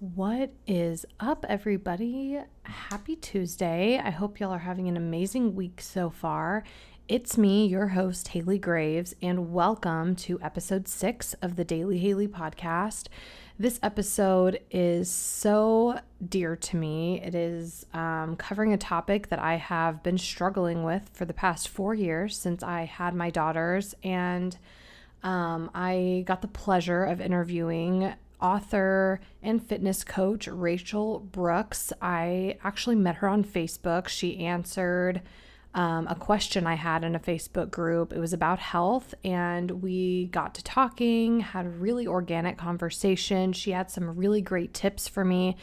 What is up, everybody? Happy Tuesday. I hope y'all are having an amazing week so far. It's me, your host, Haley Graves, and welcome to episode six of the Daily Haley podcast. This episode is so dear to me. It is um, covering a topic that I have been struggling with for the past four years since I had my daughters, and um, I got the pleasure of interviewing author and fitness coach Rachel Brooks. I actually met her on Facebook. She answered um, a question I had in a Facebook group. It was about health, and we got to talking, had a really organic conversation. She had some really great tips for me.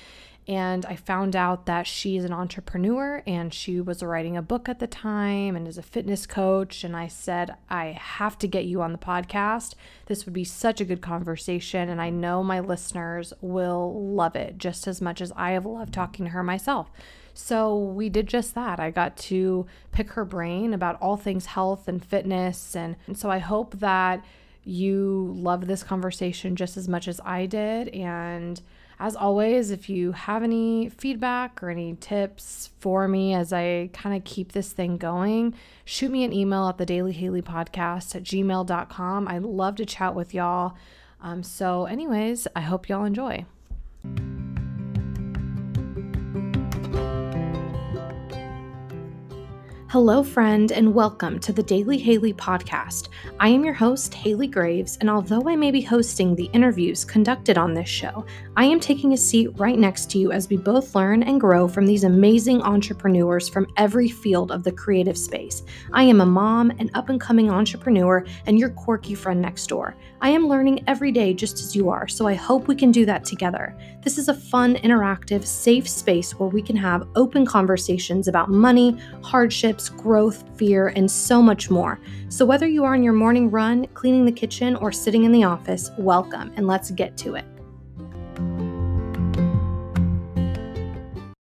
And I found out that she's an entrepreneur and she was writing a book at the time and is a fitness coach. And I said, I have to get you on the podcast. This would be such a good conversation. And I know my listeners will love it just as much as I have loved talking to her myself. So we did just that. I got to pick her brain about all things health and fitness. And, and so I hope that you love this conversation just as much as I did. And as always, if you have any feedback or any tips for me as I kind of keep this thing going, shoot me an email at the Daily Haley Podcast at gmail.com. I love to chat with y'all. Um, so, anyways, I hope y'all enjoy. Hello, friend, and welcome to the Daily Haley podcast. I am your host, Haley Graves, and although I may be hosting the interviews conducted on this show, I am taking a seat right next to you as we both learn and grow from these amazing entrepreneurs from every field of the creative space. I am a mom, an up and coming entrepreneur, and your quirky friend next door. I am learning every day just as you are, so I hope we can do that together. This is a fun, interactive, safe space where we can have open conversations about money, hardships, growth, fear, and so much more. So, whether you are on your morning run, cleaning the kitchen, or sitting in the office, welcome and let's get to it.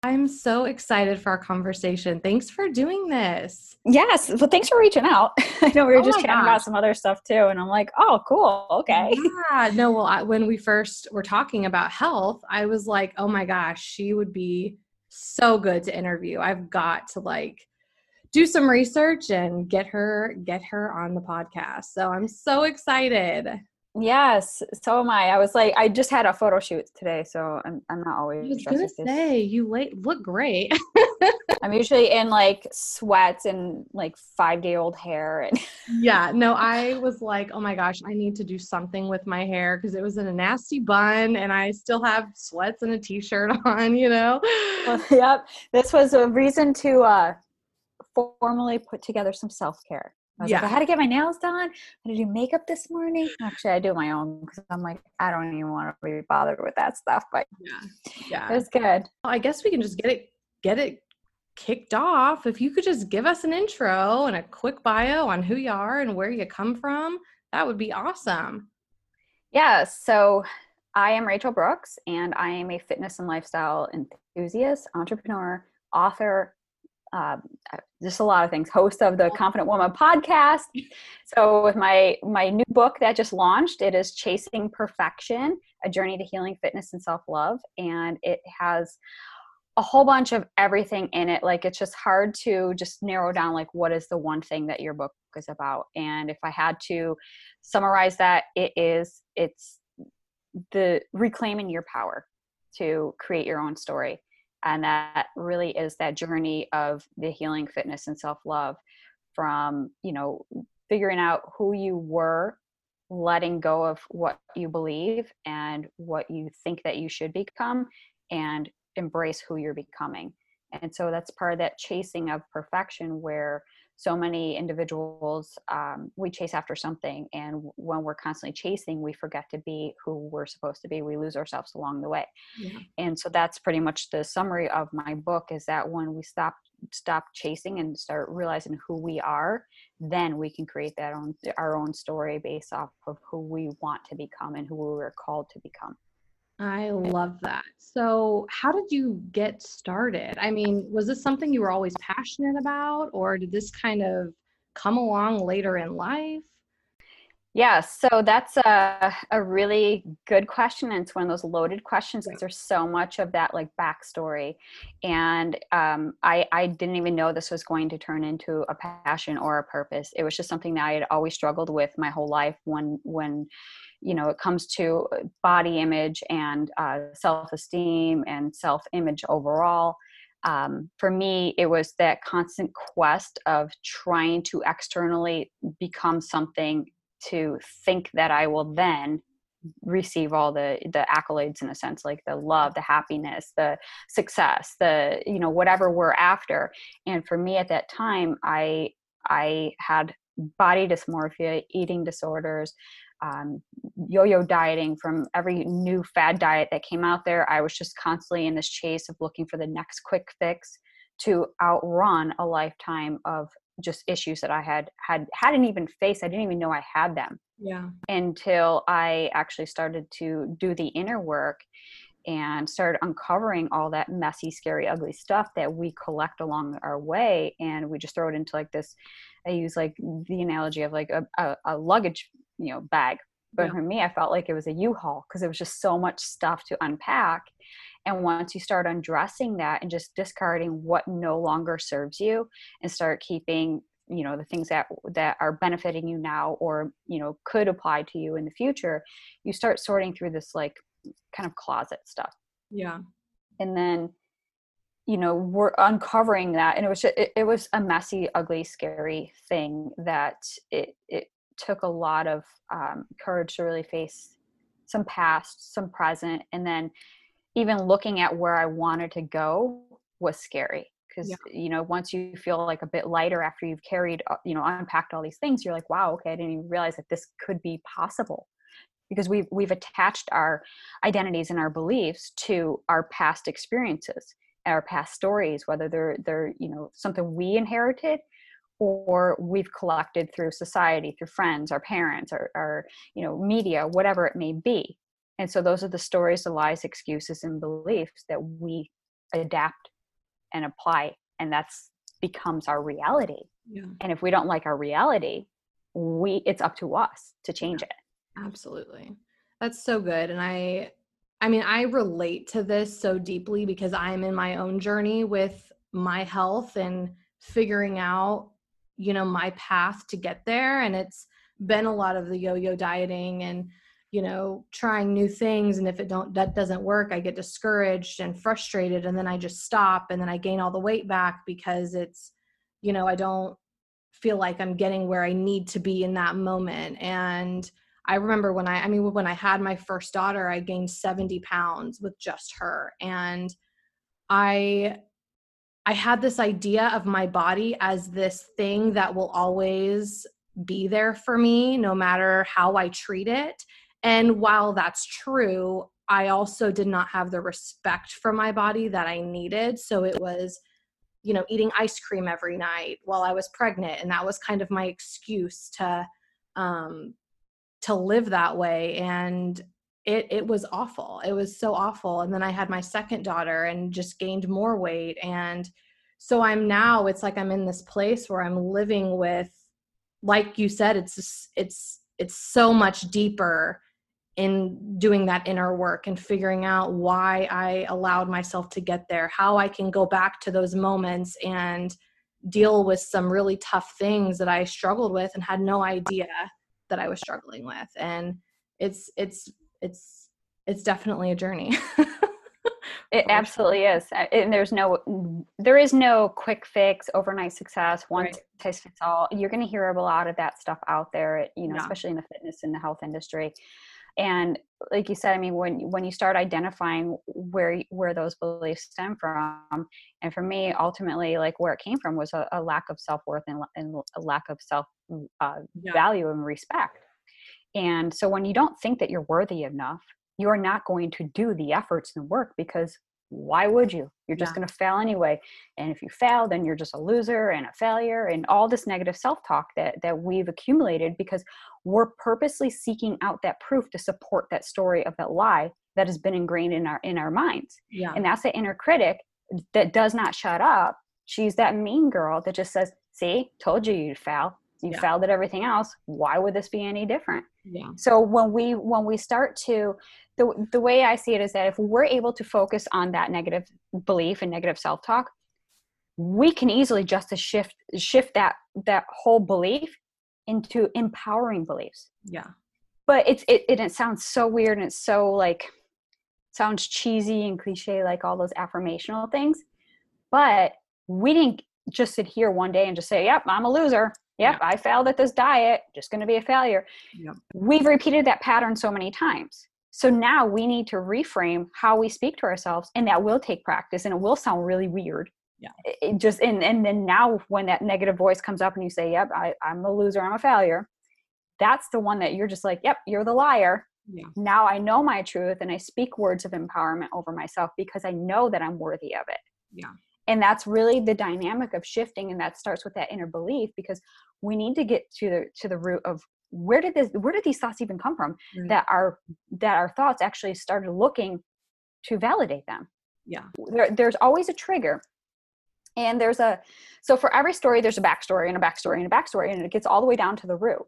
I'm so excited for our conversation. Thanks for doing this. Yes. Well, thanks for reaching out. I know we were oh just chatting gosh. about some other stuff too. And I'm like, oh, cool. Okay. Yeah. No, well, I, when we first were talking about health, I was like, oh my gosh, she would be so good to interview. I've got to like do some research and get her get her on the podcast. So I'm so excited. Yes, so am I. I was like, I just had a photo shoot today, so I'm I'm not always. I was gonna say you late look great. I'm usually in like sweats and like five day old hair and. yeah, no, I was like, oh my gosh, I need to do something with my hair because it was in a nasty bun, and I still have sweats and a t shirt on. You know. Well, yep, this was a reason to uh formally put together some self care. I was yeah. like, I had to get my nails done. I had to do makeup this morning. Actually, I do my own because I'm like, I don't even want to be bothered with that stuff. But yeah, yeah, it was good. Well, I guess we can just get it get it kicked off. If you could just give us an intro and a quick bio on who you are and where you come from, that would be awesome. Yeah. So I am Rachel Brooks, and I am a fitness and lifestyle enthusiast, entrepreneur, author, uh, just a lot of things. Host of the confident woman podcast. So with my my new book that just launched it is chasing perfection a journey to healing fitness and self-love. And it has a whole bunch of everything in it. Like it's just hard to just narrow down like what is the one thing that your book is about? And if i had to summarize that it is it's the reclaiming your power to create your own story and that really is that journey of the healing fitness and self-love from you know figuring out who you were letting go of what you believe and what you think that you should become and embrace who you're becoming. And so that's part of that chasing of perfection where so many individuals um, we chase after something and when we're constantly chasing we forget to be who we're supposed to be. We lose ourselves along the way. Yeah. and so that's pretty much the summary of my book is that when we stop stop chasing and start realizing who we are then we can create that own our own story based off of who we want to become and who we were called to become I love that. So, how did you get started? I mean, was this something you were always passionate about, or did this kind of come along later in life? Yeah, so that's a, a really good question. And it's one of those loaded questions because there's so much of that like backstory. And um, I, I didn't even know this was going to turn into a passion or a purpose. It was just something that I had always struggled with my whole life when, when, you know, it comes to body image and uh, self-esteem and self-image overall. Um, for me, it was that constant quest of trying to externally become something to think that I will then receive all the the accolades in a sense like the love the happiness the success the you know whatever we're after and for me at that time i i had body dysmorphia eating disorders um, yo-yo dieting from every new fad diet that came out there i was just constantly in this chase of looking for the next quick fix to outrun a lifetime of just issues that I had had hadn't even faced. I didn't even know I had them. Yeah. Until I actually started to do the inner work and started uncovering all that messy, scary, ugly stuff that we collect along our way, and we just throw it into like this. I use like the analogy of like a, a, a luggage, you know, bag. But yeah. for me, I felt like it was a U-Haul because it was just so much stuff to unpack and once you start undressing that and just discarding what no longer serves you and start keeping you know the things that that are benefiting you now or you know could apply to you in the future you start sorting through this like kind of closet stuff yeah and then you know we're uncovering that and it was just, it, it was a messy ugly scary thing that it it took a lot of um, courage to really face some past some present and then even looking at where I wanted to go was scary because yeah. you know once you feel like a bit lighter after you've carried uh, you know unpacked all these things you're like wow okay I didn't even realize that this could be possible because we've we've attached our identities and our beliefs to our past experiences our past stories whether they're they're you know something we inherited or we've collected through society through friends our parents or, or you know media whatever it may be and so those are the stories, the lies, excuses, and beliefs that we adapt and apply. And that's becomes our reality. Yeah. And if we don't like our reality, we it's up to us to change it. Absolutely. That's so good. And I I mean, I relate to this so deeply because I'm in my own journey with my health and figuring out, you know, my path to get there. And it's been a lot of the yo yo dieting and you know trying new things and if it don't that doesn't work i get discouraged and frustrated and then i just stop and then i gain all the weight back because it's you know i don't feel like i'm getting where i need to be in that moment and i remember when i i mean when i had my first daughter i gained 70 pounds with just her and i i had this idea of my body as this thing that will always be there for me no matter how i treat it and while that's true, I also did not have the respect for my body that I needed. So it was, you know, eating ice cream every night while I was pregnant. And that was kind of my excuse to, um, to live that way. And it, it was awful. It was so awful. And then I had my second daughter and just gained more weight. And so I'm now, it's like I'm in this place where I'm living with, like you said, it's, just, it's, it's so much deeper in doing that inner work and figuring out why I allowed myself to get there, how I can go back to those moments and deal with some really tough things that I struggled with and had no idea that I was struggling with. And it's it's it's it's definitely a journey. it absolutely is. And there's no there is no quick fix, overnight success, one right. size fits all. You're going to hear a lot of that stuff out there, you know, yeah. especially in the fitness and the health industry and like you said i mean when when you start identifying where where those beliefs stem from and for me ultimately like where it came from was a, a lack of self-worth and, and, a lack of self uh, yeah. value and respect and so when you don't think that you're worthy enough you're not going to do the efforts and work because why would you? You're just yeah. going to fail anyway. And if you fail then you're just a loser and a failure and all this negative self-talk that that we've accumulated because we're purposely seeking out that proof to support that story of that lie that has been ingrained in our in our minds. Yeah. and that's the inner critic that does not shut up. She's that mean girl that just says see told you you'd fail. You Yeah. failed at everything else. Why would this be any different Yeah. so when we when we start to the the way i see it is that if we're able to focus on that negative belief and negative self-talk we can easily just to shift shift that that whole belief into empowering beliefs Yeah. but it's it, it, it sounds so weird and it's so like sounds cheesy and cliche like all those affirmational things but we didn't just sit here one day and just say yep i'm a loser yep i failed at this diet just going to be a failure Yep. we've repeated that pattern so many times so now we need to reframe how we speak to ourselves and that will take practice and it will sound really weird Yeah. it it just and and then now when that negative voice comes up and you say yep I, i'm a loser i'm a failure that's the one that you're just like yep you're the liar Yeah. now i know my truth and i speak words of empowerment over myself because i know that i'm worthy of it Yeah. And that's really the dynamic of shifting and that starts with that inner belief because we need to get to the to the root of where did this where did these thoughts even come from Right. that our that our thoughts actually started looking to validate them Yeah. there, there's always a trigger and there's a so for every story there's a backstory and a backstory and a backstory and it gets all the way down to the root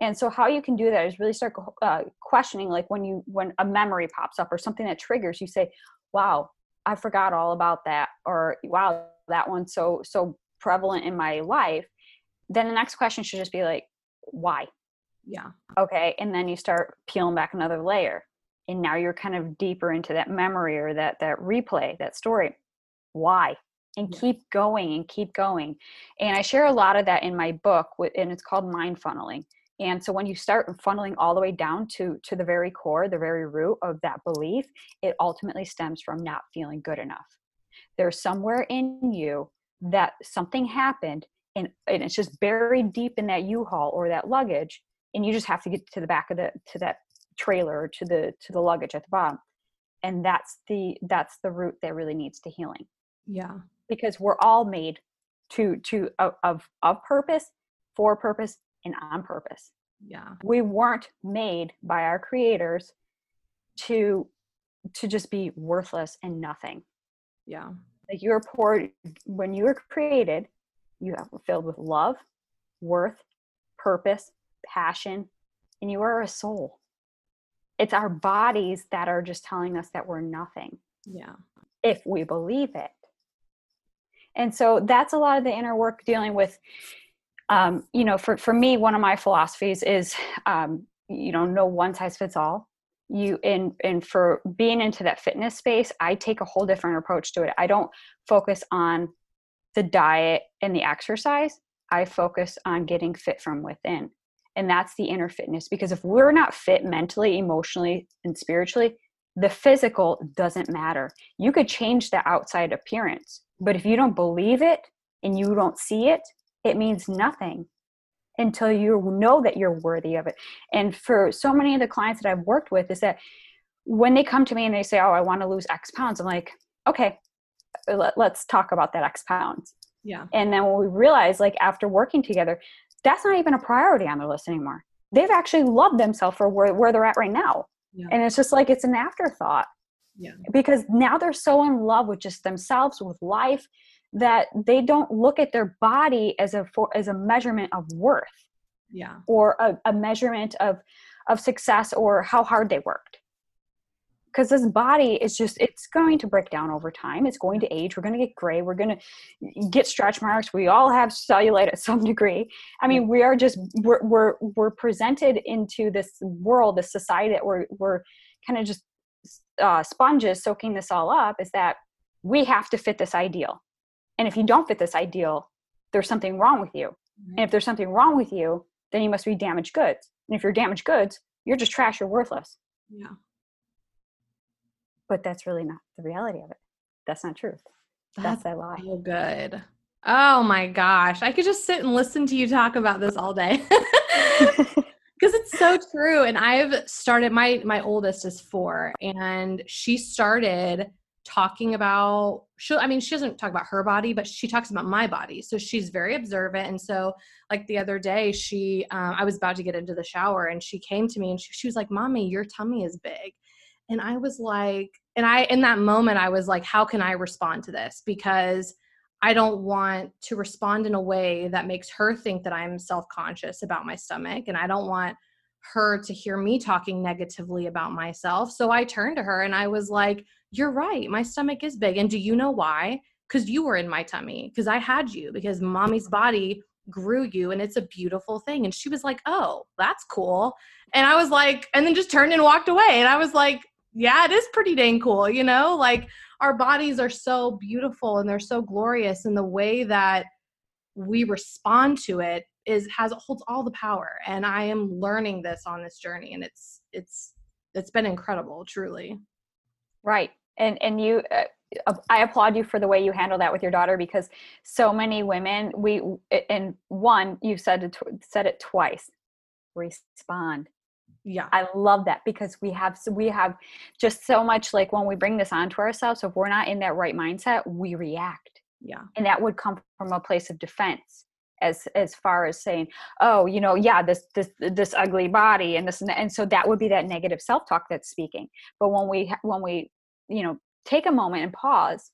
and so how you can do that is really start uh, questioning like when you when a memory pops up or something that triggers you say wow i forgot all about that or wow that one's so so prevalent in my life then the next question should just be like why? Yeah. okay and then you start peeling back another layer and now you're kind of deeper into that memory or that that replay that story. Why? And Yeah. keep going and keep going. And i share a lot of that in my book with, and it's called mind funneling and so when you start funneling all the way down to to the very core the very root of that belief it ultimately stems from not feeling good enough. There's somewhere in you that something happened and, and it's just buried deep in that u-haul or that luggage and you just have to get to the back of the to that trailer or to the to the luggage at the bottom. And that's the that's the root that really needs to healing. Yeah. because we're all made to to of of, of purpose for purpose and on purpose Yeah. we weren't made by our creators to to just be worthless and nothing Yeah. like you're poured when you were created you are filled with love worth purpose passion and you are a soul it's our bodies that are just telling us that we're nothing Yeah. if we believe it and so that's a lot of the inner work dealing with um, you know for, for me one of my philosophies is um, you know no one size fits all. You and and for being into that fitness space i take a whole different approach to it. I don't focus on the diet and the exercise. I focus on getting fit from within. And that's the inner fitness because if we're not fit mentally emotionally and spiritually the physical doesn't matter. You could change the outside appearance but if you don't believe it and you don't see it it means nothing until you know that you're worthy of it and for so many of the clients that i've worked with is that when they come to me and they say oh i want to lose x pounds i'm like okay let, let's talk about that x pounds Yeah. and then when we realize like after working together that's not even a priority on their list anymore they've actually loved themselves for where, where they're at right now Yeah. and it's just like it's an afterthought Yeah. because now they're so in love with just themselves with life that they don't look at their body as a for, as a measurement of worth Yeah. or a, a measurement of of success or how hard they worked. Because this body is just it's going to break down over time. It's going to age. We're going to get gray. We're going to get stretch marks. We all have cellulite at some degree. I mean we are just we're we're, we're presented into this world this society that we're we're kind of just uh, sponges soaking this all up is that we have to fit this ideal and if you don't fit this ideal there's something wrong with you and mm-hmm. if there's something wrong with you then you must be damaged goods and if you're damaged goods you're just trash you're worthless Yeah. but that's really not the reality of it that's not truth that's, That's that lie so good. Oh my gosh. I could just sit and listen to you talk about this all day. Because it's so true. And I've started my my oldest is four and she started talking about she I mean, she doesn't talk about her body, but she talks about my body. So she's very observant. And so like the other day, she um, I was about to get into the shower and she came to me and she, she was like, Mommy, your tummy is big. And I was like, and I in that moment I was like, how can I respond to this? Because I don't want to respond in a way that makes her think that I'm self conscious about my stomach. And I don't want her to hear me talking negatively about myself. So I turned to her and I was like, You're right. My stomach is big. And do you know why? Because you were in my tummy, because I had you, because mommy's body grew you and it's a beautiful thing. And she was like, Oh, that's cool. And I was like, and then just turned and walked away. And I was like, Yeah, it is pretty dang cool, you know? Like, our bodies are so beautiful and they're so glorious and the way that we respond to it is has holds all the power and i am learning this on this journey and it's it's it's been incredible truly right and and you uh, i applaud you for the way you handle that with your daughter because so many women we and one you said it said it twice respond. Yeah. I love that because we have we have just so much like when we bring this onto ourselves so if we're not in that right mindset we react. Yeah. And that would come from a place of defense as as far as saying oh you know yeah this this this ugly body and this and so that would be that negative self-talk that's speaking. But when we when we you know take a moment and pause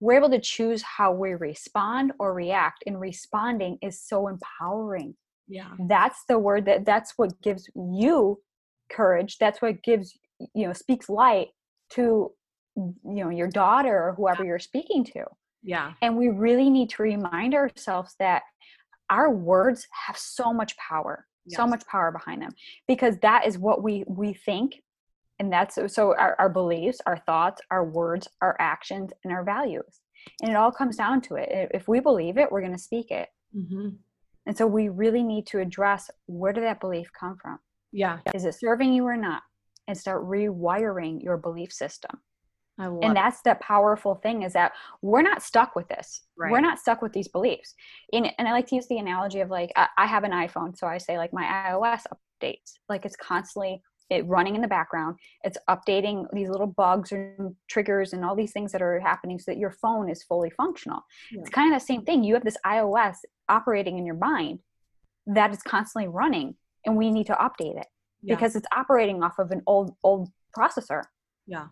we're able to choose how we respond or react and responding is so empowering. Yeah. That's the word that that's what gives you courage that's what gives you know speaks light to you know your daughter or whoever you're speaking to. Yeah. And we really need to remind ourselves that our words have so much power yes. so much power behind them because that is what we we think and that's so our, our beliefs our thoughts our words our actions and our values. And it all comes down to it. If we believe it we're going to speak it. Mm-hmm. and so we really need to address where did that belief come from? Yeah. Is it serving you or not? And start rewiring your belief system. And it. that's the powerful thing is that we're not stuck with this. Right. we're not stuck with these beliefs. And, and i like to use the analogy of like I, I have an iphone so i say like my ios updates. Like it's constantly it running in the background it's updating these little bugs and triggers and all these things that are happening so that your phone is fully functional yeah. it's kind of the same thing you have this ios operating in your mind that is constantly running and we need to update it yeah. because it's operating off of an old old processor yeah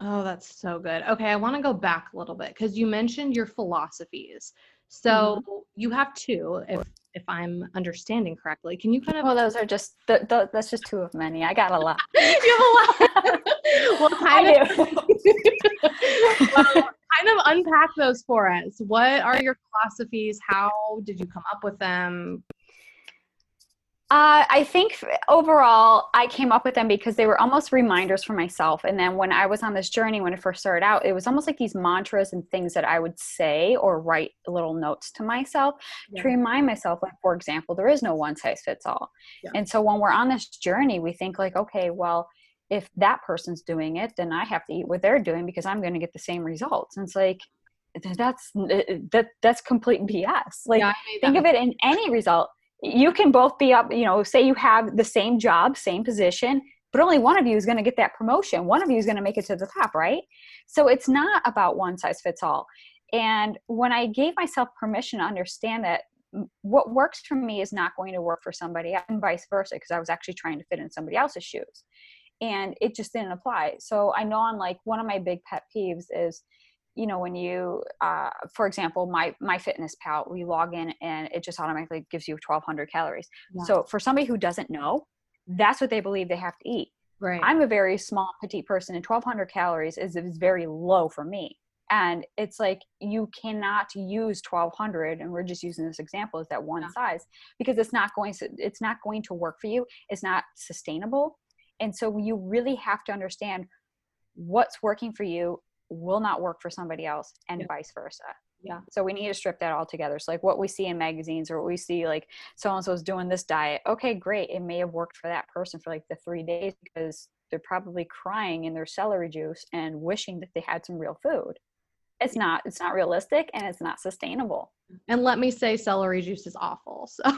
Oh, that's so good. Okay, I want to go back a little bit because you mentioned your philosophies. So mm-hmm. you have two, if if I'm understanding correctly. Can you kind of? Well, those are just the, the, that's just two of many. I got a lot. you have a lot. well, kind I of. well, kind of unpack those for us. What are your philosophies? How did you come up with them? Uh, I think overall, I came up with them because they were almost reminders for myself. And then when I was on this journey, when it first started out, it was almost like these mantras and things that I would say or write little notes to myself yeah. to remind myself, like, for example, there is no one size fits all. Yeah. And so when we're on this journey, we think, like, okay, well, if that person's doing it, then I have to eat what they're doing because I'm going to get the same results. And it's like, that's that that's complete BS. Like yeah, think of it in any result you can both be up you know say you have the same job same position but only one of you is going to get that promotion. One of you is going to make it to the top right? So it's not about one size fits all. And when i gave myself permission to understand that what works for me is not going to work for somebody and vice versa because i was actually trying to fit in somebody else's shoes. And it just didn't apply. So i know on like one of my big pet peeves is you know when you uh, for example my MyFitnessPal we log in and it just automatically gives you 1200 calories. Yeah. so for somebody who doesn't know that's what they believe they have to eat. Right. I'm a very small petite person and 1200 calories is, is very low for me. And it's like you cannot use 1200 and we're just using this example as that one yeah. size because it's not going to it's not going to work for you. It's not sustainable. And so you really have to understand what's working for you will not work for somebody else and yeah. vice versa. Yeah. So we need to strip that all together. So like what we see in magazines or what we see like so and so is doing this diet okay great it may have worked for that person for like the three days because they're probably crying in their celery juice and wishing that they had some real food. It's not it's not realistic and it's not sustainable. And let me say celery juice is awful so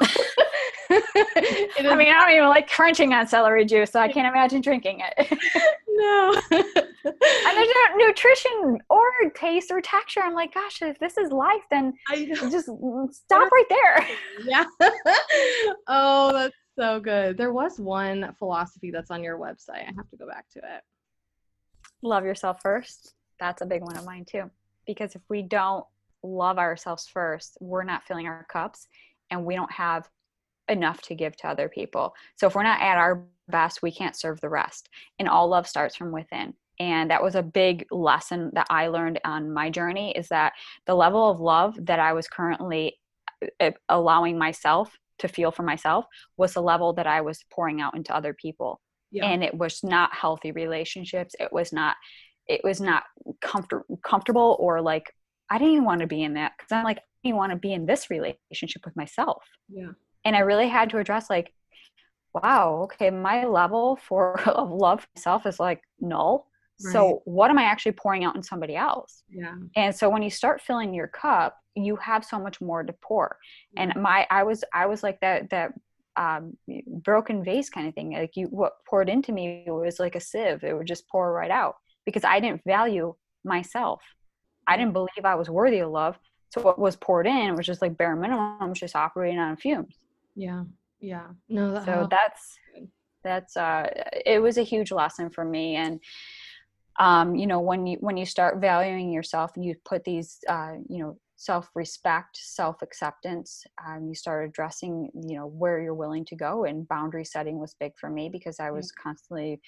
I mean, I don't even like crunching on celery juice, so I can't imagine drinking it. no. and there's no nutrition or taste or texture. I'm like, gosh, if this is life, then just stop right there. Yeah. oh, that's so good. There was one philosophy that's on your website. I have to go back to it. Love yourself first. That's a big one of mine too. Because if we don't love ourselves first, we're not filling our cups and we don't have enough to give to other people. So if we're not at our best, we can't serve the rest. And all love starts from within. And that was a big lesson that I learned on my journey is that the level of love that I was currently uh, allowing myself to feel for myself was the level that I was pouring out into other people. Yeah. And it was not healthy relationships. It was not it was not comfort- comfortable or like I didn't even want to be in that because I'm like I didn't want to be in this relationship with myself. Yeah. And I really had to address like, wow, okay, my level for of love myself is like null. Right. So what am I actually pouring out in somebody else? Yeah. And so when you start filling your cup, you have so much more to pour. And my I was I was like that that um, broken vase kind of thing. Like you, what poured into me was like a sieve. It would just pour right out because I didn't value myself. I didn't believe I was worthy of love. So what was poured in was just like bare minimum, just operating on fumes. Yeah. Yeah. No. That, so that's that's uh, it was a huge lesson for me and um, you know when you when you start valuing yourself and you put these uh, you know self-respect self-acceptance um, you start addressing you know where you're willing to go and boundary setting was big for me because i was constantly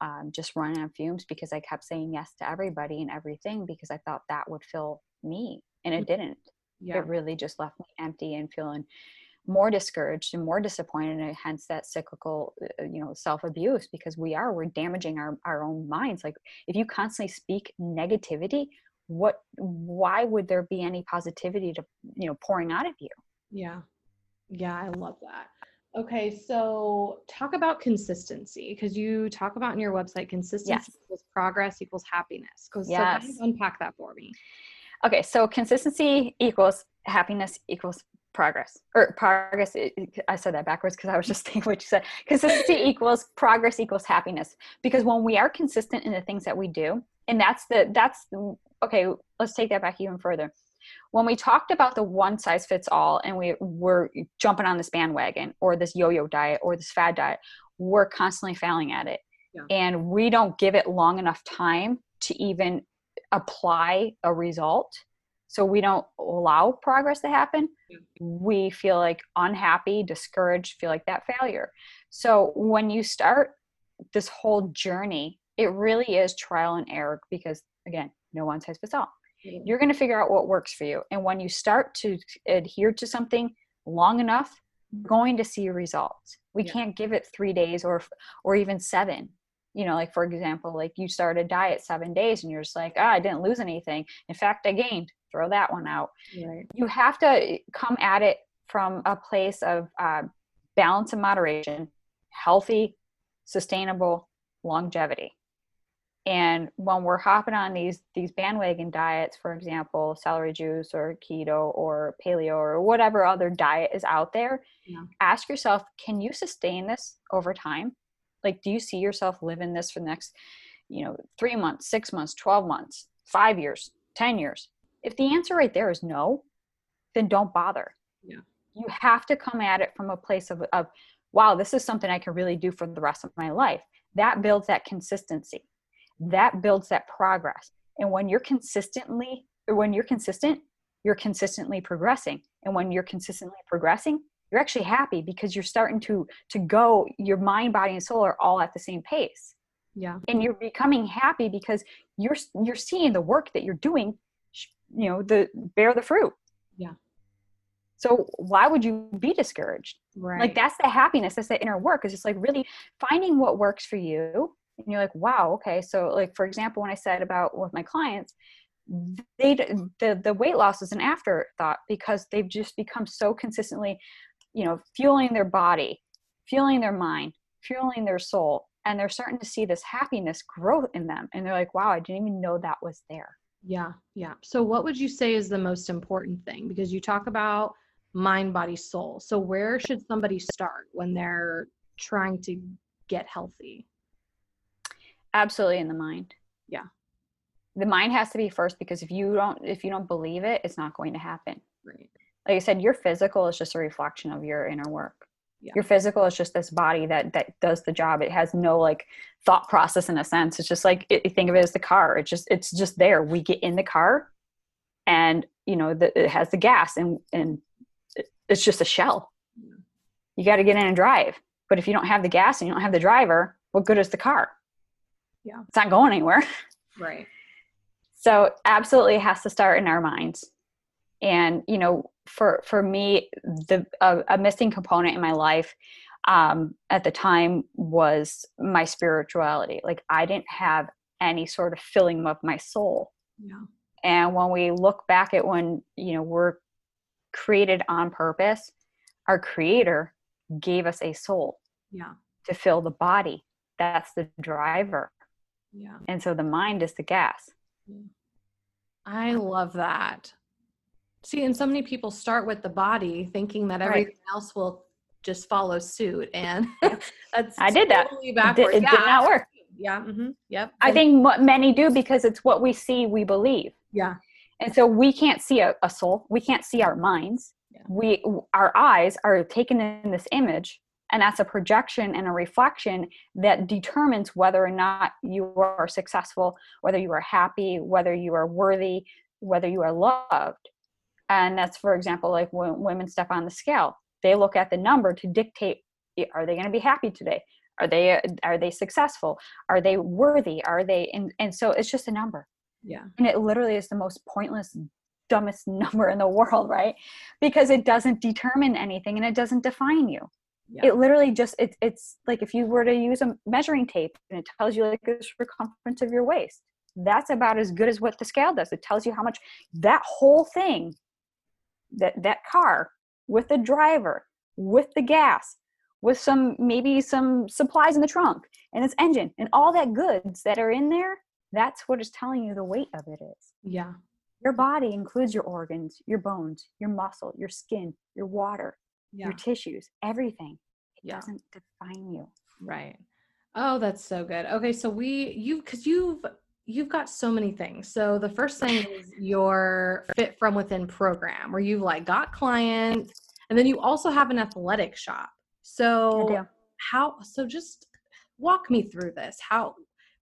um, just running on fumes because i kept saying yes to everybody and everything because i thought that would fill me and it didn't yeah. it really just left me empty and feeling more discouraged and more disappointed and hence that cyclical uh, you know self-abuse because we are we're damaging our, our own minds. Like if you constantly speak negativity what why would there be any positivity to you know pouring out of you? Yeah. Yeah i love that. Okay so talk about consistency because you talk about in your website consistency yes. equals progress equals happiness. Because yes. so unpack that for me? Okay so consistency equals happiness equals progress or progress eh, i said that backwards because i was just thinking what you said. Consistency equals progress equals happiness. Because when we are consistent in the things that we do and that's the that's okay let's take that back even further. When we talked about the one size fits all and we were jumping on this bandwagon or this yo-yo diet or this fad diet we're constantly failing at it. Yeah. and we don't give it long enough time to even apply a result so we don't allow progress to happen we feel like unhappy discouraged feel like that failure. So when you start this whole journey it really is trial and error because again no one size fits all mm-hmm. you're going to figure out what works for you and when you start to adhere to something long enough you're going to see results. We yeah. can't give it three days or or even seven. You know like for example like you start a diet seven days and you're just like ah, i didn't lose anything. In fact i gained throw that one out right. you have to come at it from a place of uh, balance and moderation healthy sustainable longevity and when we're hopping on these these bandwagon diets for example celery juice or keto or paleo or whatever other diet is out there yeah. ask yourself can you sustain this over time like do you see yourself living this for the next you know 3 months 6 months 12 months 5 years 10 years if the answer right there is no then don't bother. Yeah. You have to come at it from a place of, of wow this is something i can really do for the rest of my life. That builds that consistency. That builds that progress. And when you're consistently when you're consistent you're consistently progressing. And when you're consistently progressing you're actually happy because you're starting to to go your mind body and soul are all at the same pace. Yeah. And you're becoming happy because you're you're seeing the work that you're doing you know the bear the fruit. Yeah. So why would you be discouraged? Right. like that's the happiness that's the inner work is just like really finding what works for you. And you're like wow okay so like for example when i said about with my clients they the the weight loss is an afterthought because they've just become so consistently you know fueling their body fueling their mind fueling their soul and they're starting to see this happiness growth in them. And they're like wow i didn't even know that was there yeah yeah. So what would you say is the most important thing? Because you talk about mind body soul. So where should somebody start when they're trying to get healthy? Absolutely in the mind. Yeah. The mind has to be first because if you don't if you don't believe it it's not going to happen. Right. Like i said your physical is just a reflection of your inner work yeah. your physical is just this body that that does the job. It has no like thought process in a sense. It's just like it, think of it as the car. It's just it's just there. We get in the car and you know the, it has the gas and and it's just a shell. You got to get in and drive. But if you don't have the gas and you don't have the driver what good is the car? Yeah. It's not going anywhere. Right. So absolutely it has to start in our minds. And you know for for me the a, a missing component in my life um, at the time was my spirituality. Like i didn't have any sort of filling of my soul. Yeah. And when we look back at when you know we're created on purpose our creator gave us a soul yeah. to fill the body. That's the driver. Yeah. And so the mind is the gas. I love that see and so many people start with the body thinking that everything right. else will just follow suit and that's i did totally that it, it yeah. did not work. yeah mm-hmm. yep. I think what many do because it's what we see we believe. Yeah. And so we can't see a, a soul. We can't see our minds. Yeah. we our eyes are taken in this image and that's a projection and a reflection that determines whether or not you are successful whether you are happy whether you are worthy whether you are loved and that's for example like when women step on the scale. They look at the number to dictate are they going to be happy today? Are they uh, are they successful? Are they worthy? Are they and, and so it's just a number. Yeah. And it literally is the most pointless dumbest number in the world right? Because it doesn't determine anything and it doesn't define you. Yeah. it literally just it, it's like if you were to use a measuring tape and it tells you like the circumference of your waist that's about as good as what the scale does. It tells you how much that whole thing that that car with the driver with the gas with some maybe some supplies in the trunk and its engine and all that goods that are in there that's what is telling you the weight of it is. Yeah. Your body includes your organs your bones your muscle your skin your water yeah. your tissues everything. It yeah. doesn't define you. Right. Oh that's so good. Okay so we you because you've you've got so many things. So the first thing is your fit from within program where you've like got clients and then you also have an athletic shop. So how so just walk me through this. How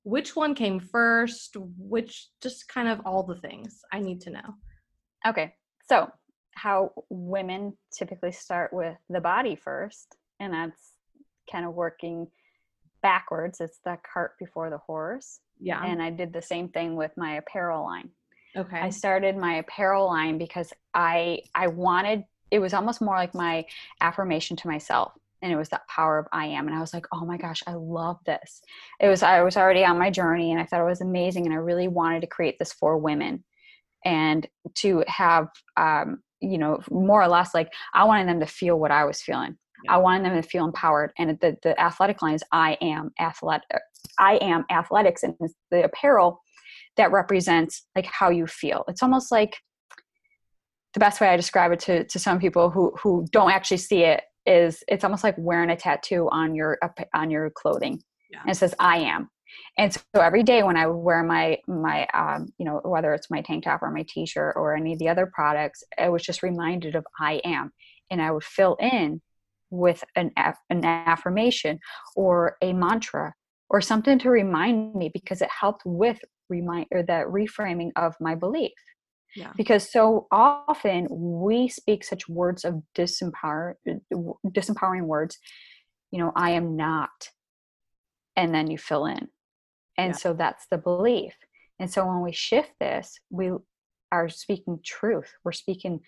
which one came first? Which just kind of all the things i need to know. Okay. So how women typically start with the body first and that's kind of working backwards it's the cart before the horse yeah. and i did the same thing with my apparel line. Okay. i started my apparel line because i i wanted it was almost more like my affirmation to myself and it was that power of i am and i was like oh my gosh i love this. It was i was already on my journey and i thought it was amazing and i really wanted to create this for women and to have um, you know more or less like i wanted them to feel what i was feeling yeah. i wanted them to feel empowered and the, the athletic line is i am athletic i am athletics and the apparel that represents like how you feel it's almost like the best way i describe it to, to some people who who don't actually see it is it's almost like wearing a tattoo on your on your clothing yeah. and it says i am and so every day when i wear my my um, you know whether it's my tank top or my t-shirt or any of the other products i was just reminded of i am and i would fill in with an, an affirmation or a mantra or something to remind me because it helped with remind or that reframing of my belief yeah. because so often we speak such words of disempower disempowering words you know i am not and then you fill in and yeah. so that's the belief and so when we shift this we are speaking truth we're speaking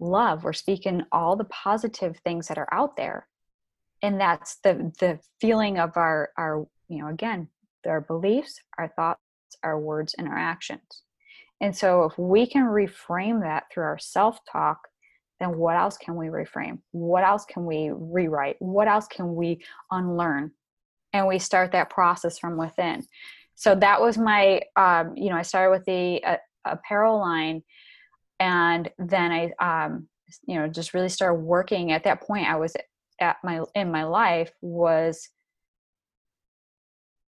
love we're speaking all the positive things that are out there. And that's the the feeling of our our you know again our beliefs our thoughts our words and our actions. And so if we can reframe that through our self-talk then what else can we reframe? What else can we rewrite? What else can we unlearn? And we start that process from within. So that was my um, you know i started with the uh, apparel line and then i um, you know just really started working at that point i was at my in my life was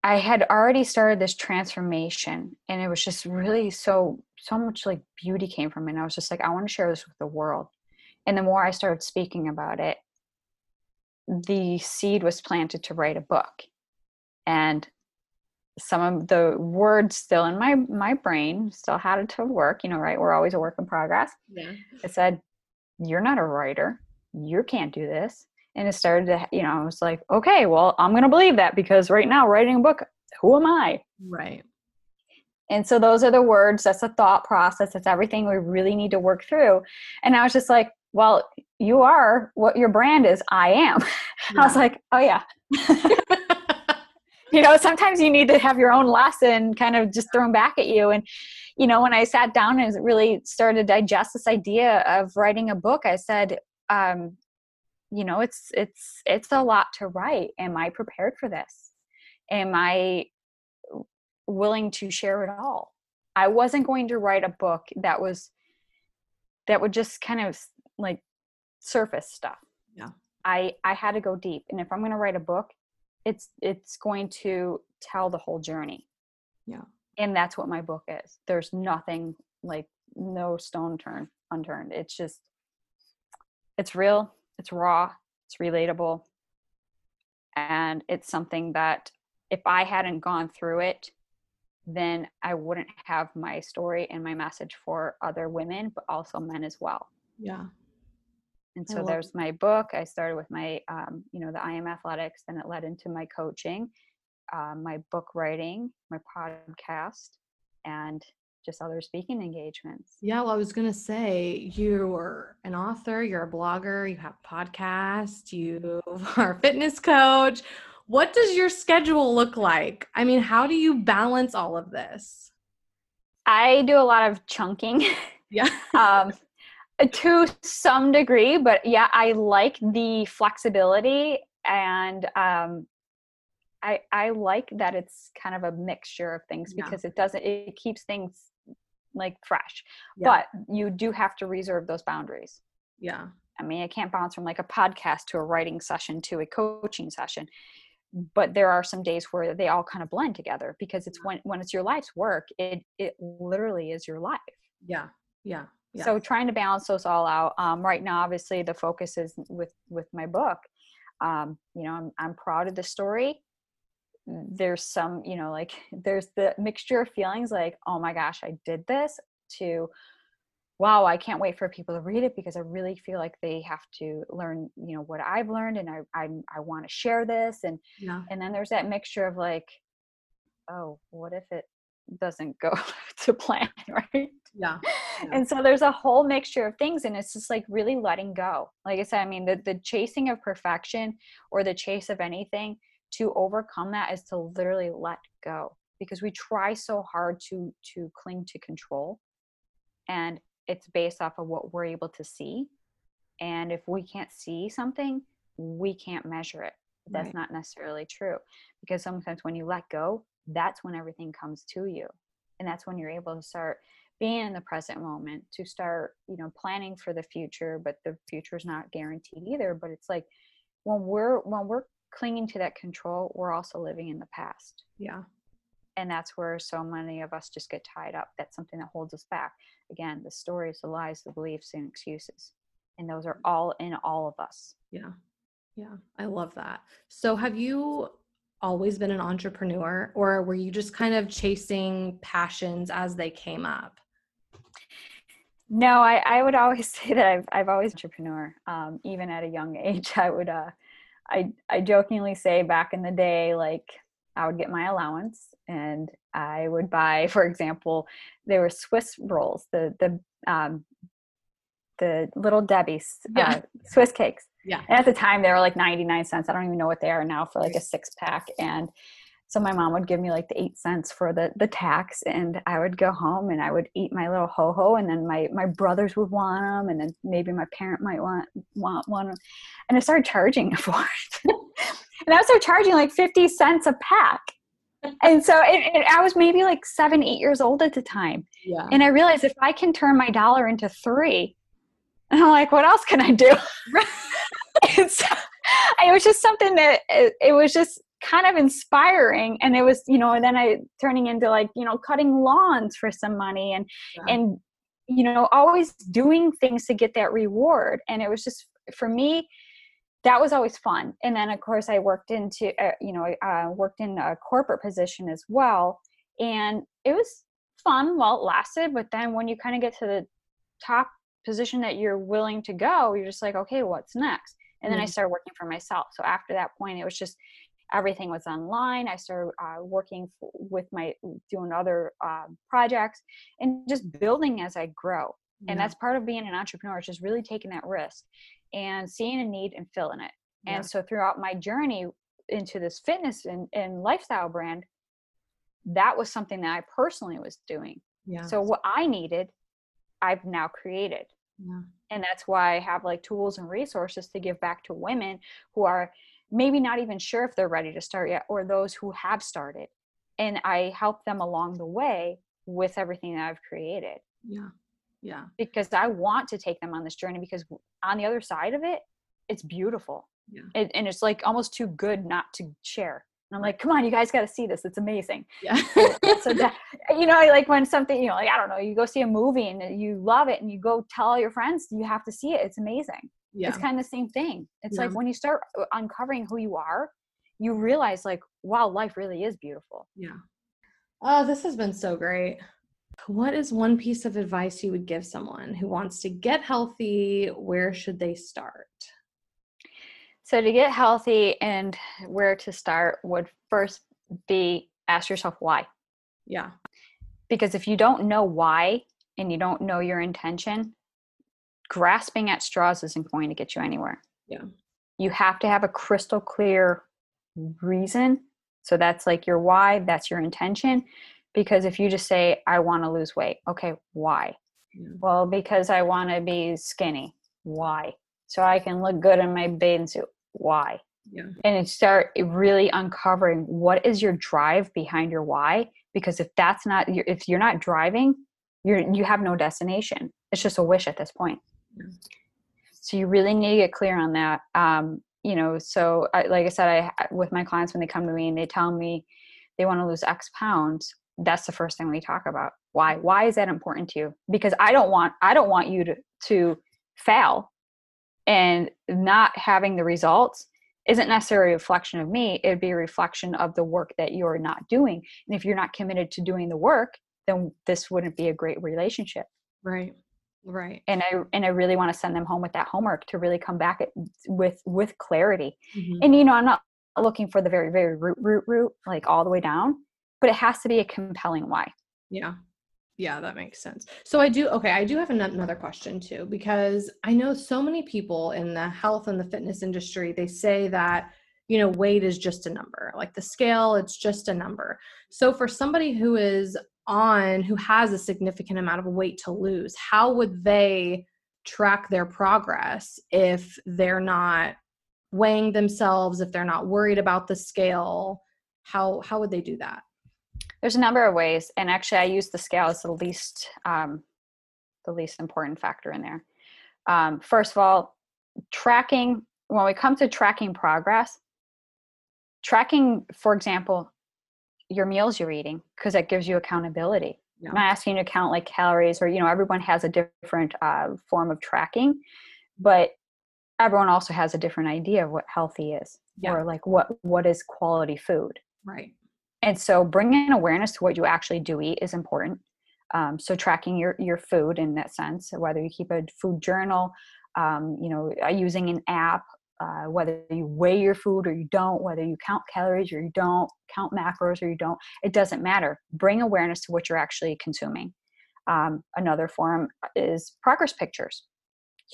I had already started this transformation and it was just really so so much like beauty came from it. And I was just like, I want to share this with the world. And the more I started speaking about it, the seed was planted to write a book. And some of the words still in my my brain still had it to work you know right? We're always a work in progress. Yeah. it said you're not a writer. You can't do this. And it started to you know i was like okay well i'm going to believe that because right now writing a book who am i? Right. and so those are the words that's the thought process that's everything we really need to work through. And i was just like well you are what your brand is. I am. I was like oh yeah you know sometimes you need to have your own lesson kind of just thrown back at you. And you know when i sat down and really started to digest this idea of writing a book i said um, you know it's it's it's a lot to write. Am i prepared for this? Am i willing to share it all? I wasn't going to write a book that was that would just kind of like surface stuff. Yeah. i i had to go deep. And if i'm going to write a book it's it's going to tell the whole journey. Yeah. and that's what my book is. There's nothing like no stone turned unturned. It's just it's real it's raw it's relatable. And it's something that if i hadn't gone through it then i wouldn't have my story and my message for other women but also men as well. Yeah. And so there's my book i started with my um, you know the i am athletics then it led into my coaching uh, my book writing my podcast and just other speaking engagements Yeah, well, I was gonna say you're an author, you're a blogger, you have a podcast, you are a fitness coach. What does your schedule look like? I mean, how do you balance all of this? i do a lot of chunking Yeah. um, to some degree but yeah i like the flexibility and um, I, I like that it's kind of a mixture of things Yeah. because it doesn't it keeps things like fresh Yeah. but you do have to reserve those boundaries yeah. I mean, I can't bounce from like a podcast to a writing session to a coaching session. But there are some days where they all kind of blend together because it's when when it's your life's work, it it literally is your life. Yeah. Yeah. Yeah. So trying to balance those all out. Um, right now, obviously, the focus is with with my book. Um, you know, I'm I'm proud of the story. There's some, you know, like there's the mixture of feelings like, oh my gosh, I did this to wow, I can't wait for people to read it because I really feel like they have to learn, you know, what I've learned and I I, I want to share this and yeah. and then there's that mixture of like, oh, what if it doesn't go to plan, right? Yeah. Yeah. And so there's a whole mixture of things and it's just like really letting go. Like I said, I mean the the chasing of perfection or the chase of anything to overcome that is to literally let go because we try so hard to to cling to control and it's based off of what we're able to see and if we can't see something we can't measure it that's Right. not necessarily true because sometimes when you let go that's when everything comes to you and that's when you're able to start being in the present moment to start you know planning for the future but the future is not guaranteed either but it's like when we're when we're clinging to that control we're also living in the past Yeah. and that's where so many of us just get tied up that's something that holds us back again the stories the lies the beliefs and excuses and those are all in all of us Yeah. Yeah. I love that. So have you always been an entrepreneur or were you just kind of chasing passions as they came up? No, I, I would always say that I've I've always been an entrepreneur. Um, even at a young age, I would uh, I I jokingly say back in the day, like I would get my allowance and I would buy, for example, there were Swiss rolls, the the um, the Little Debbie's Yeah. uh, Swiss cakes. Yeah. And at the time, they were like ninety nine cents. I don't even know what they are now for like a six pack. And so my mom would give me like the eight cents for the the tax, and I would go home and I would eat my little ho ho, and then my my brothers would want them, and then maybe my parent might want want one, and I started charging for it. and I started charging like fifty cents a pack. And so it, it, I was maybe like seven, eight years old at the time. Yeah. And I realized if I can turn my dollar into three, and I'm like, what else can I do? and so it was just something that it, it was just kind of inspiring. And it was, you know, and then I turning into like, you know, cutting lawns for some money and, Yeah. and, you know, always doing things to get that reward. And it was just, for me, that was always fun. And then of course I worked into, uh, you know, I uh, worked in a corporate position as well. And it was fun while it lasted. But then when you kind of get to the top position that you're willing to go, you're just like, okay, what's next? And then mm-hmm. I started working for myself. So after that point, it was just everything was online. I started uh, working f- with my doing other uh, projects and just building as I grow. And that's part of being an entrepreneur, is just really taking that risk and seeing a need and filling it. Yeah. And so throughout my journey into this fitness and, and lifestyle brand, that was something that I personally was doing. Yeah. So what I needed, I've now created. Yeah. And that's why I have like tools and resources to give back to women who are maybe not even sure if they're ready to start yet or those who have started. And I help them along the way with everything that I've created. Yeah. Yeah. Because I want to take them on this journey because on the other side of it, it's beautiful. Yeah. It, and it's like almost too good not to share. And I'm like, come on, you guys got to see this. It's amazing. Yeah. so that, you know, like when something, you know, like, I don't know, you go see a movie and you love it and you go tell all your friends, you have to see it. It's amazing. Yeah. It's kind of the same thing. It's yeah. like when you start uh, uncovering who you are, you realize like, wow, life really is beautiful. Yeah. Oh, this has been so great. What is one piece of advice you would give someone who wants to get healthy? Where should they start? So, to get healthy and where to start would first be ask yourself why. Yeah. Because if you don't know why and you don't know your intention, grasping at straws isn't going to get you anywhere. Yeah. You have to have a crystal clear reason. So that's like your why, that's your intention. Because if you just say, I want to lose weight, okay, why? Yeah. Well, because I want to be skinny. Why? So I can look good in my bathing suit. Why? Yeah. And start really uncovering what is your drive behind your why. Because if that's not, if you're not driving, you're you have no destination. It's just a wish at this point. So you really need to get clear on that. Um, you know, so I, like I said, I with my clients when they come to me and they tell me they want to lose X pounds, that's the first thing we talk about. Why? Why is that important to you? Because I don't want I don't want you to to fail and not having the results isn't necessarily a reflection of me. It'd be a reflection of the work that you're not doing. And if you're not committed to doing the work, then this wouldn't be a great relationship. Right right. And i and i really want to send them home with that homework to really come back at, with with clarity. Mm-hmm. and you know i'm not looking for the very very root root root like all the way down but it has to be a compelling why. Yeah. Yeah that makes sense. So i do okay i do have another question too because i know so many people in the health and the fitness industry they say that you know weight is just a number like the scale it's just a number. So for somebody who is on who has a significant amount of weight to lose how would they track their progress if they're not weighing themselves if they're not worried about the scale? How how would they do that? There's a number of ways and actually i use the scale as the least um, the least important factor in there. Um, first of all tracking when we come to tracking progress tracking for example your meals you're eating because that gives you accountability. Yeah. I'm not asking you to count like calories or you know everyone has a different uh, form of tracking, but everyone also has a different idea of what healthy is yeah. or like what what is quality food. Right. And so bringing awareness to what you actually do eat is important. Um, so tracking your your food in that sense, whether you keep a food journal, um, you know, uh, using an app uh, whether you weigh your food or you don't, whether you count calories or you don't, count macros or you don't, it doesn't matter. Bring awareness to what you're actually consuming. Um, another form is progress pictures.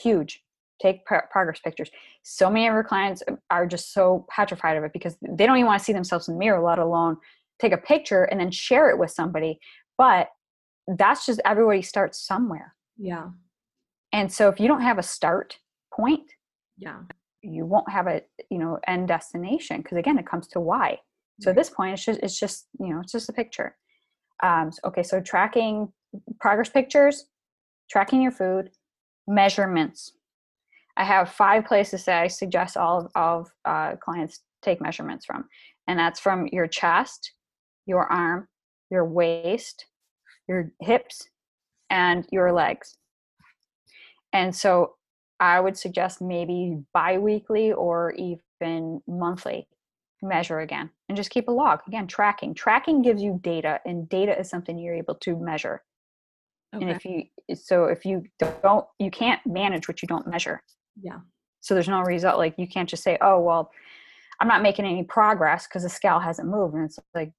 Huge. Take progress pictures. So many of our clients are just so petrified of it because they don't even want to see themselves in the mirror, let alone take a picture and then share it with somebody. But that's just everybody starts somewhere. Yeah. And so if you don't have a start point, yeah you won't have a you know end destination because again it comes to why. So at this point it's just it's just you know it's just a picture. Um so, okay so tracking progress pictures tracking your food measurements. I have five places that i suggest all of, all of uh, clients take measurements from and that's from your chest your arm your waist your hips and your legs. And so I would suggest maybe bi-weekly or even monthly measure again and just keep a log. Again tracking. Tracking gives you data and data is something you're able to measure. Okay. and if you so if you don't you can't manage what you don't measure. Yeah. So there's no result like you can't just say oh well i'm not making any progress because the scale hasn't moved. And it's like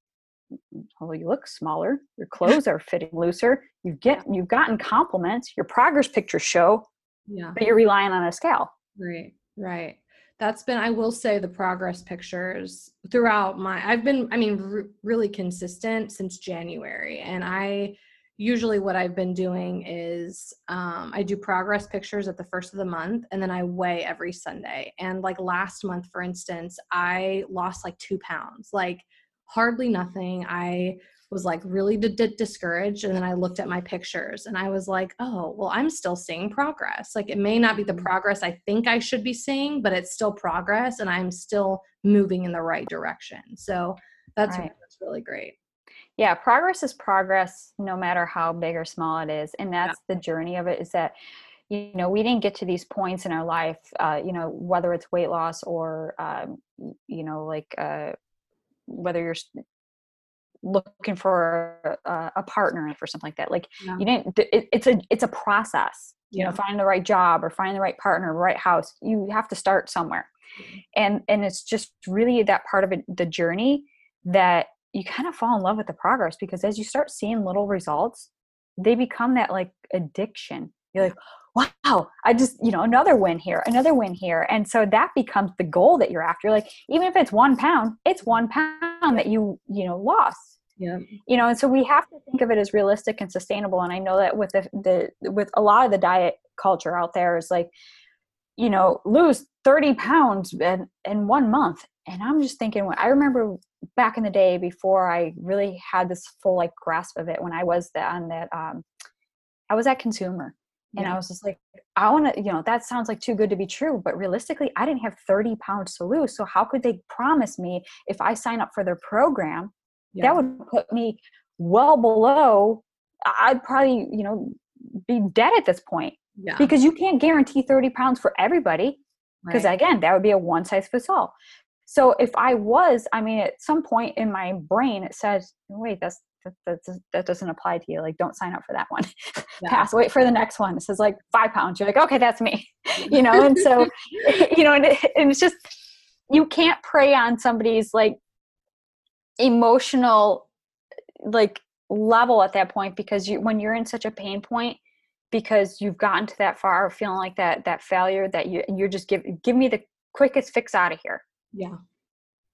mm, well you look smaller. Your clothes are fitting looser. You get you've gotten compliments. Your progress pictures show yeah. But you're relying on a scale. Right right. That's been i will say the progress pictures throughout my i've been i mean r- really consistent since january and i usually what i've been doing is um, i do progress pictures at the first of the month and then i weigh every sunday and like last month for instance i lost like two pounds like hardly nothing. I was like really d- d- discouraged and then i looked at my pictures and i was like oh well i'm still seeing progress like it may not be the mm-hmm. progress i think i should be seeing but it's still progress and i'm still moving in the right direction so that's, right. that's really great yeah progress is progress no matter how big or small it is and that's yeah. the journey of it is that you know we didn't get to these points in our life uh, you know whether it's weight loss or um, you know like uh, whether you're looking for a, a partner for something like that like yeah. you didn't it, it's a it's a process you yeah. know find the right job or find the right partner right house you have to start somewhere mm-hmm. and and it's just really that part of it the journey that you kind of fall in love with the progress because as you start seeing little results they become that like addiction you're like wow i just you know another win here another win here. And so that becomes the goal that you're after. Like even if it's one pound it's one pound that you you know lost. Yeah. You know and so we have to think of it as realistic and sustainable. And i know that with the, the with a lot of the diet culture out there is like you know lose 30 pounds in, in one month. And i'm just thinking when i remember back in the day before i really had this full like grasp of it when i was the, on that um i was at consumer and yeah. I was just like, I want to, you know, that sounds like too good to be true. But realistically, I didn't have 30 pounds to lose. So how could they promise me if I sign up for their program, yeah. that would put me well below, I'd probably, you know, be dead at this point. Yeah. Because you can't guarantee 30 pounds for everybody. Because right. again, that would be a one size fits all. So if I was, I mean, at some point in my brain, it says, wait, that's that, that, that doesn't apply to you. Like, don't sign up for that one. Yeah. Pass. Wait for the next one. This is like five pounds. You're like, okay, that's me. you know, and so, you know, and, it, and it's just you can't prey on somebody's like emotional like level at that point because you when you're in such a pain point because you've gotten to that far feeling like that that failure that you you're just give give me the quickest fix out of here yeah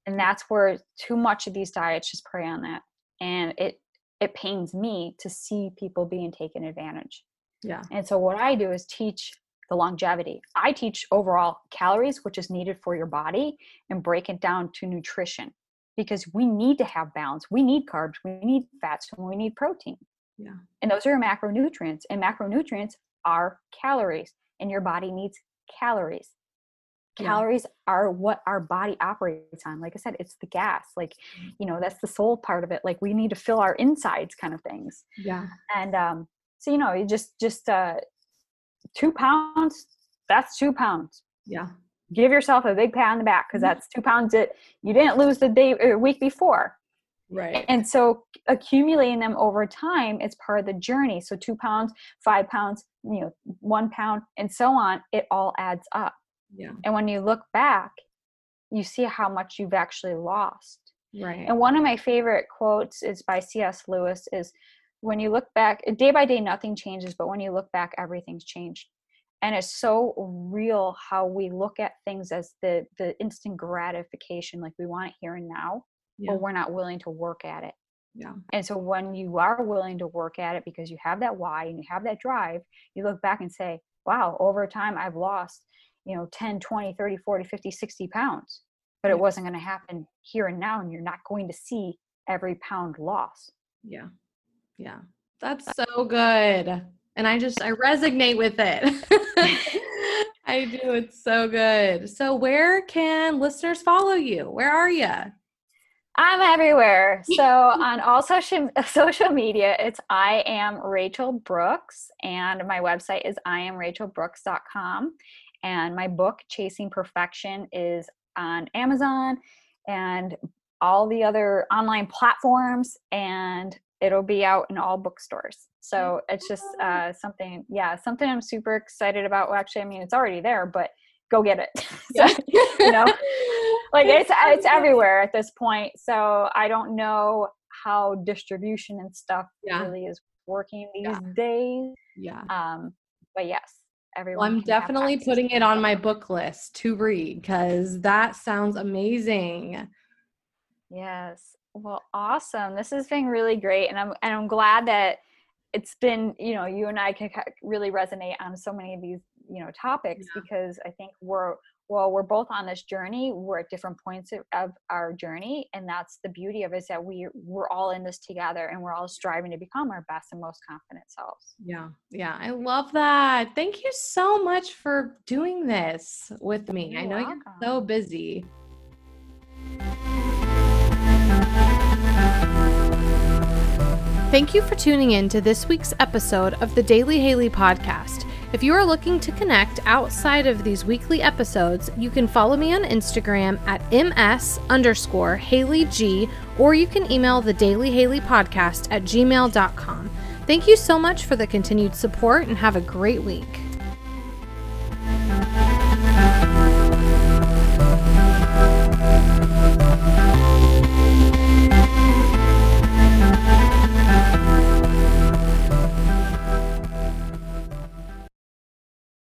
and that's where too much of these diets just prey on that and it it pains me to see people being taken advantage. Yeah. And so what i do is teach the longevity. I teach overall calories which is needed for your body and break it down to nutrition because we need to have balance. We need carbs we need fats and we need protein. Yeah. And those are your macronutrients and macronutrients are calories and your body needs calories yeah. calories are what our body operates on like i said it's the gas like mm. you know that's the soul part of it like we need to fill our insides kind of things. Yeah. And um so you know you just just uh two pounds that's two pounds. Yeah. Give yourself a big pat on the back because mm-hmm. that's two pounds that you didn't lose the day or week before. Right. And so accumulating them over time is part of the journey. So two pounds five pounds you know one pound and so on it all adds up yeah. And when you look back, you see how much you've actually lost. Right. And one of my favorite quotes is by C.S. Lewis is when you look back, day by day nothing changes, but when you look back everything's changed. And it's so real how we look at things as the the instant gratification like we want it here and now, yeah. but we're not willing to work at it. Yeah. And so when you are willing to work at it because you have that why and you have that drive, you look back and say, wow, over time I've lost you know 10 20 30 40 50 60 pounds but it wasn't going to happen here and now and you're not going to see every pound loss yeah. Yeah. That's so good and i just i resonate with it. I do it's so good. So where can listeners follow you? Where are you I'm everywhere. So on all social social media, it's I am Rachel Brooks, and my website is I am Rachel iamrachelbrooks.com. And my book, Chasing Perfection, is on Amazon and all the other online platforms, and it'll be out in all bookstores. So it's just uh, something, yeah, something I'm super excited about. Well, actually, I mean, it's already there, but go get it. so, you know, like it's it's everywhere at this point. So I don't know how distribution and stuff yeah. really is working these yeah. days. Yeah. Um, but yes, everyone. Well, I'm definitely putting it on my book list to read because that sounds amazing. Yes. Well, awesome. This has been really great, and I'm and I'm glad that it's been you know you and I can really resonate on so many of these you know topics yeah. because I think we're well we're both on this journey we're at different points of our journey and that's the beauty of it is that we we're all in this together and we're all striving to become our best and most confident selves yeah yeah i love that thank you so much for doing this with me you're i know welcome. you're so busy Thank you for tuning in to this week's episode of the Daily Haley podcast. If you are looking to connect outside of these weekly episodes, you can follow me on Instagram at ms underscore Haley G, or you can email the Daily Haley podcast at gmail.com. Thank you so much for the continued support and have a great week.